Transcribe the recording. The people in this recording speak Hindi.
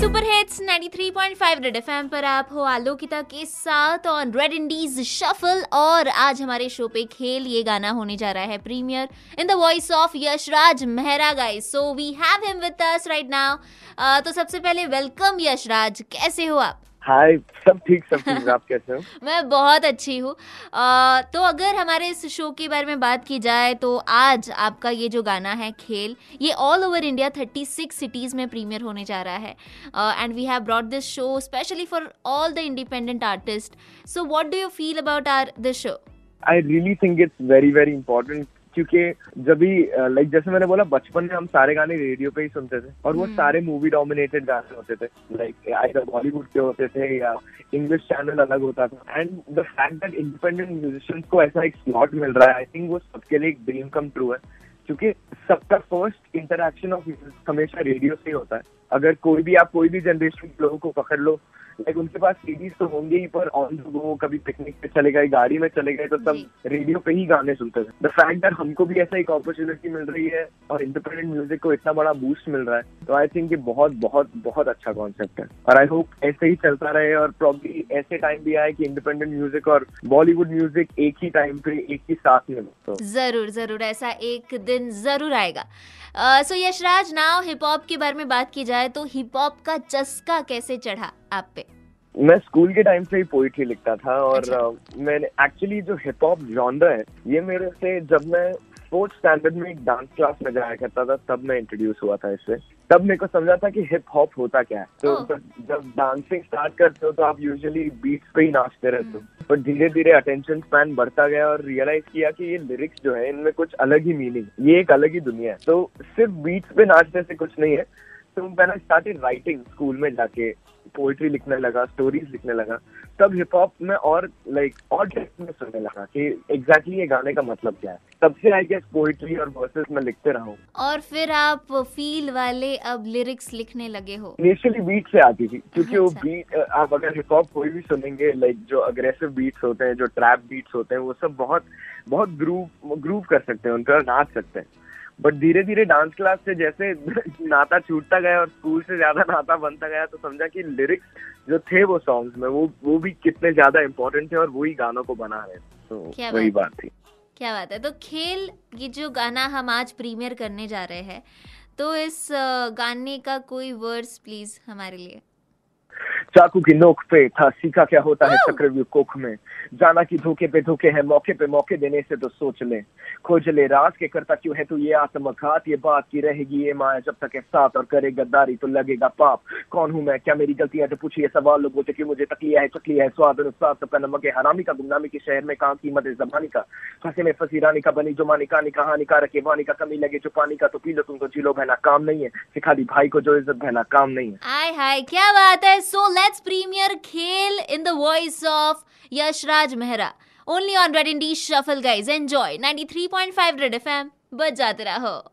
सुपर हिट्स 93.5 रेड एफएम पर आप हो, आलोकिता के साथ ऑन रेड इंडीज शफल और आज हमारे शो पे खेल, ये गाना होने जा रहा है premiere in the voice of Yashraj Mehra guys so we have him with us right now तो सबसे पहले वेलकम यशराज कैसे हो आप? हाय सब ठीक सब ठीक। आप कैसे हो? मैं बहुत अच्छी हूँ। तो अगर हमारे इस शो के बारे में बात की जाए तो आज आपका ये जो गाना है खेल ये ऑल ओवर इंडिया 36 सिटीज़ में प्रीमियर होने जा रहा है। And we have brought this show specially for all the independent artist so what do you feel about our this show I really think it's very very important क्योंकि जब भी लाइक जैसे मैंने बोला बचपन में हम सारे गाने रेडियो पे ही सुनते थे और वो हम्म। सारे मूवी डोमिनेटेड गाने होते थे लाइक आइदर बॉलीवुड के होते थे या इंग्लिश चैनल अलग होता था. And the fact that independent musicians को ऐसा एक स्लॉट मिल रहा है आई थिंक वो सबके लिए एक ड्रीम कम ट्रू है. क्योंकि सबका फ़र्स्ट इंटरेक्शन ऑफ़ हमेशा रेडियो से ही होता है. अगर कोई भी आप कोई भी जनरेशन के लोगों को पकड़ लो लाइक उनके पास सीडीज तो होंगे ही पर ऑन द गो कभी पिकनिक पे चले गए गाड़ी में चले गए तो सब रेडियो पे ही गाने सुनते थे। द फैक्ट दैट हमको भी ऐसा एक अपॉर्चुनिटी मिल रही है और इंडिपेंडेंट म्यूज़िक को इतना बड़ा बूस्ट मिल रहा है तो आई थिंक ये बहुत बहुत बहुत अच्छा कॉन्सेप्ट है। और आई होप ऐसे ही चलता रहे और प्रॉब्ली ऐसे टाइम भी आए कि इंडिपेंडेंट म्यूज़िक और बॉलीवुड म्यूज़िक एक ही टाइम पे एक ही साथ में तो। ज़रूर ज़रूर ऐसा एक दिन ज़रूर आएगा। So uh, Yashraj now hip hop के बारे में बात की जाए तो हिप हॉप का चस्का कैसे चढ़ा? आप पे? मैं स्कूल के टाइम से ही पोइट्री लिखता था और अच्छा। मैंने एक्चुअली जो हिप हॉप जॉनर है ये मेरे से जब मैं फोर्थ स्टैंडर्ड में एक डांस क्लास में जाया करता था तब मैं इंट्रोड्यूस हुआ था इससे तब मेरे को समझा था कि हिप हॉप होता क्या है। तो जब डांसिंग स्टार्ट करते हो तो आप यूजुअली बीट्स पे ही नाचते रहते हो। पर धीरे धीरे अटेंशन स्पैन बढ़ता गया और रियलाइज़ किया कि ये लिरिक्स जो है इनमें कुछ अलग ही मीनिंग ये एक अलग ही दुनिया है। तो सिर्फ़ बीट्स पे नाचने से कुछ नहीं है। तो मैंने स्टार्टेड राइटिंग स्कूल में जाके। पोइट्री लिखने लगा स्टोरीज लिखने लगा तब हिप हॉप में और लाइक और डेप्थ में सुनने लगा कि एग्जैक्टली exactly ये गाने का मतलब क्या है। तब से आई गेस पोइट्री और वर्सेस में लिखते रहा हूँ। और फिर आप फील वाले अब लिरिक्स लिखने लगे हो। इनिशियली बीट से आती थी क्योंकि अच्छा। वो बीट आप अगर हिप हॉप कोई भी सुनेंगे लाइक जो अग्रेसिव बीट्स होते हैं जो ट्रैप बीट्स होते हैं वो सब बहुत बहुत ग्रूव ग्रूव कर सकते हैं उन पर नाच सकते हैं। बट धीरे धीरे डांस क्लास से जैसे नाता छूटता गया और स्कूल से ज़्यादा नाता बनता गया तो समझा कि लिरिक्स जो थे वो सॉन्ग्स में वो वो भी कितने ज़्यादा इम्पोर्टेंट थे और वही गानों को बना रहे तो वही बात थी। क्या बात है? तो खेल ये जो गाना हम आज प्रीमियर करने जा रहे हैं तो इस गाने का कोई वर्ड्स प्लीज़ हमारे लिए? चाकू की नोक पे था सीखा क्या होता है चक्रव्यूह कोख में? जाना की धोखे पे धोखे है मौके पे मौके देने से तो सोच ले। खोज ले राज के करता क्यों है तू ये आत्मघात? ये बात की रहेगी ये माया जब तक है साथ और करे गद्दारी तो लगेगा पाप। कौन हूँ मैं? क्या मेरी गलतियाँ तो पूछिए सवाल लोगों कि मुझे तकलिया है चकलिया है स्वाद अनुसार सबका नमक है। हरामी का गुमनामी के शहर में कहा कीमत है? जबानी का। फंसे में फंसी रानी का बनी जो मानी कहानी कहानी का रखे वानी का कमी लगे जो पानी का तो पी लो तुम तो जी लो बहना काम नहीं है। सिखा दी भाई को जो इज़्ज़त बहना काम नहीं है। हाय हाय क्या बात है? सो लेट्स प्रीमियर खेल in the voice of Yashraj Mehra. Only on Red Indies Shuffle, guys. Enjoy 93.5 Red FM. बजाते रहो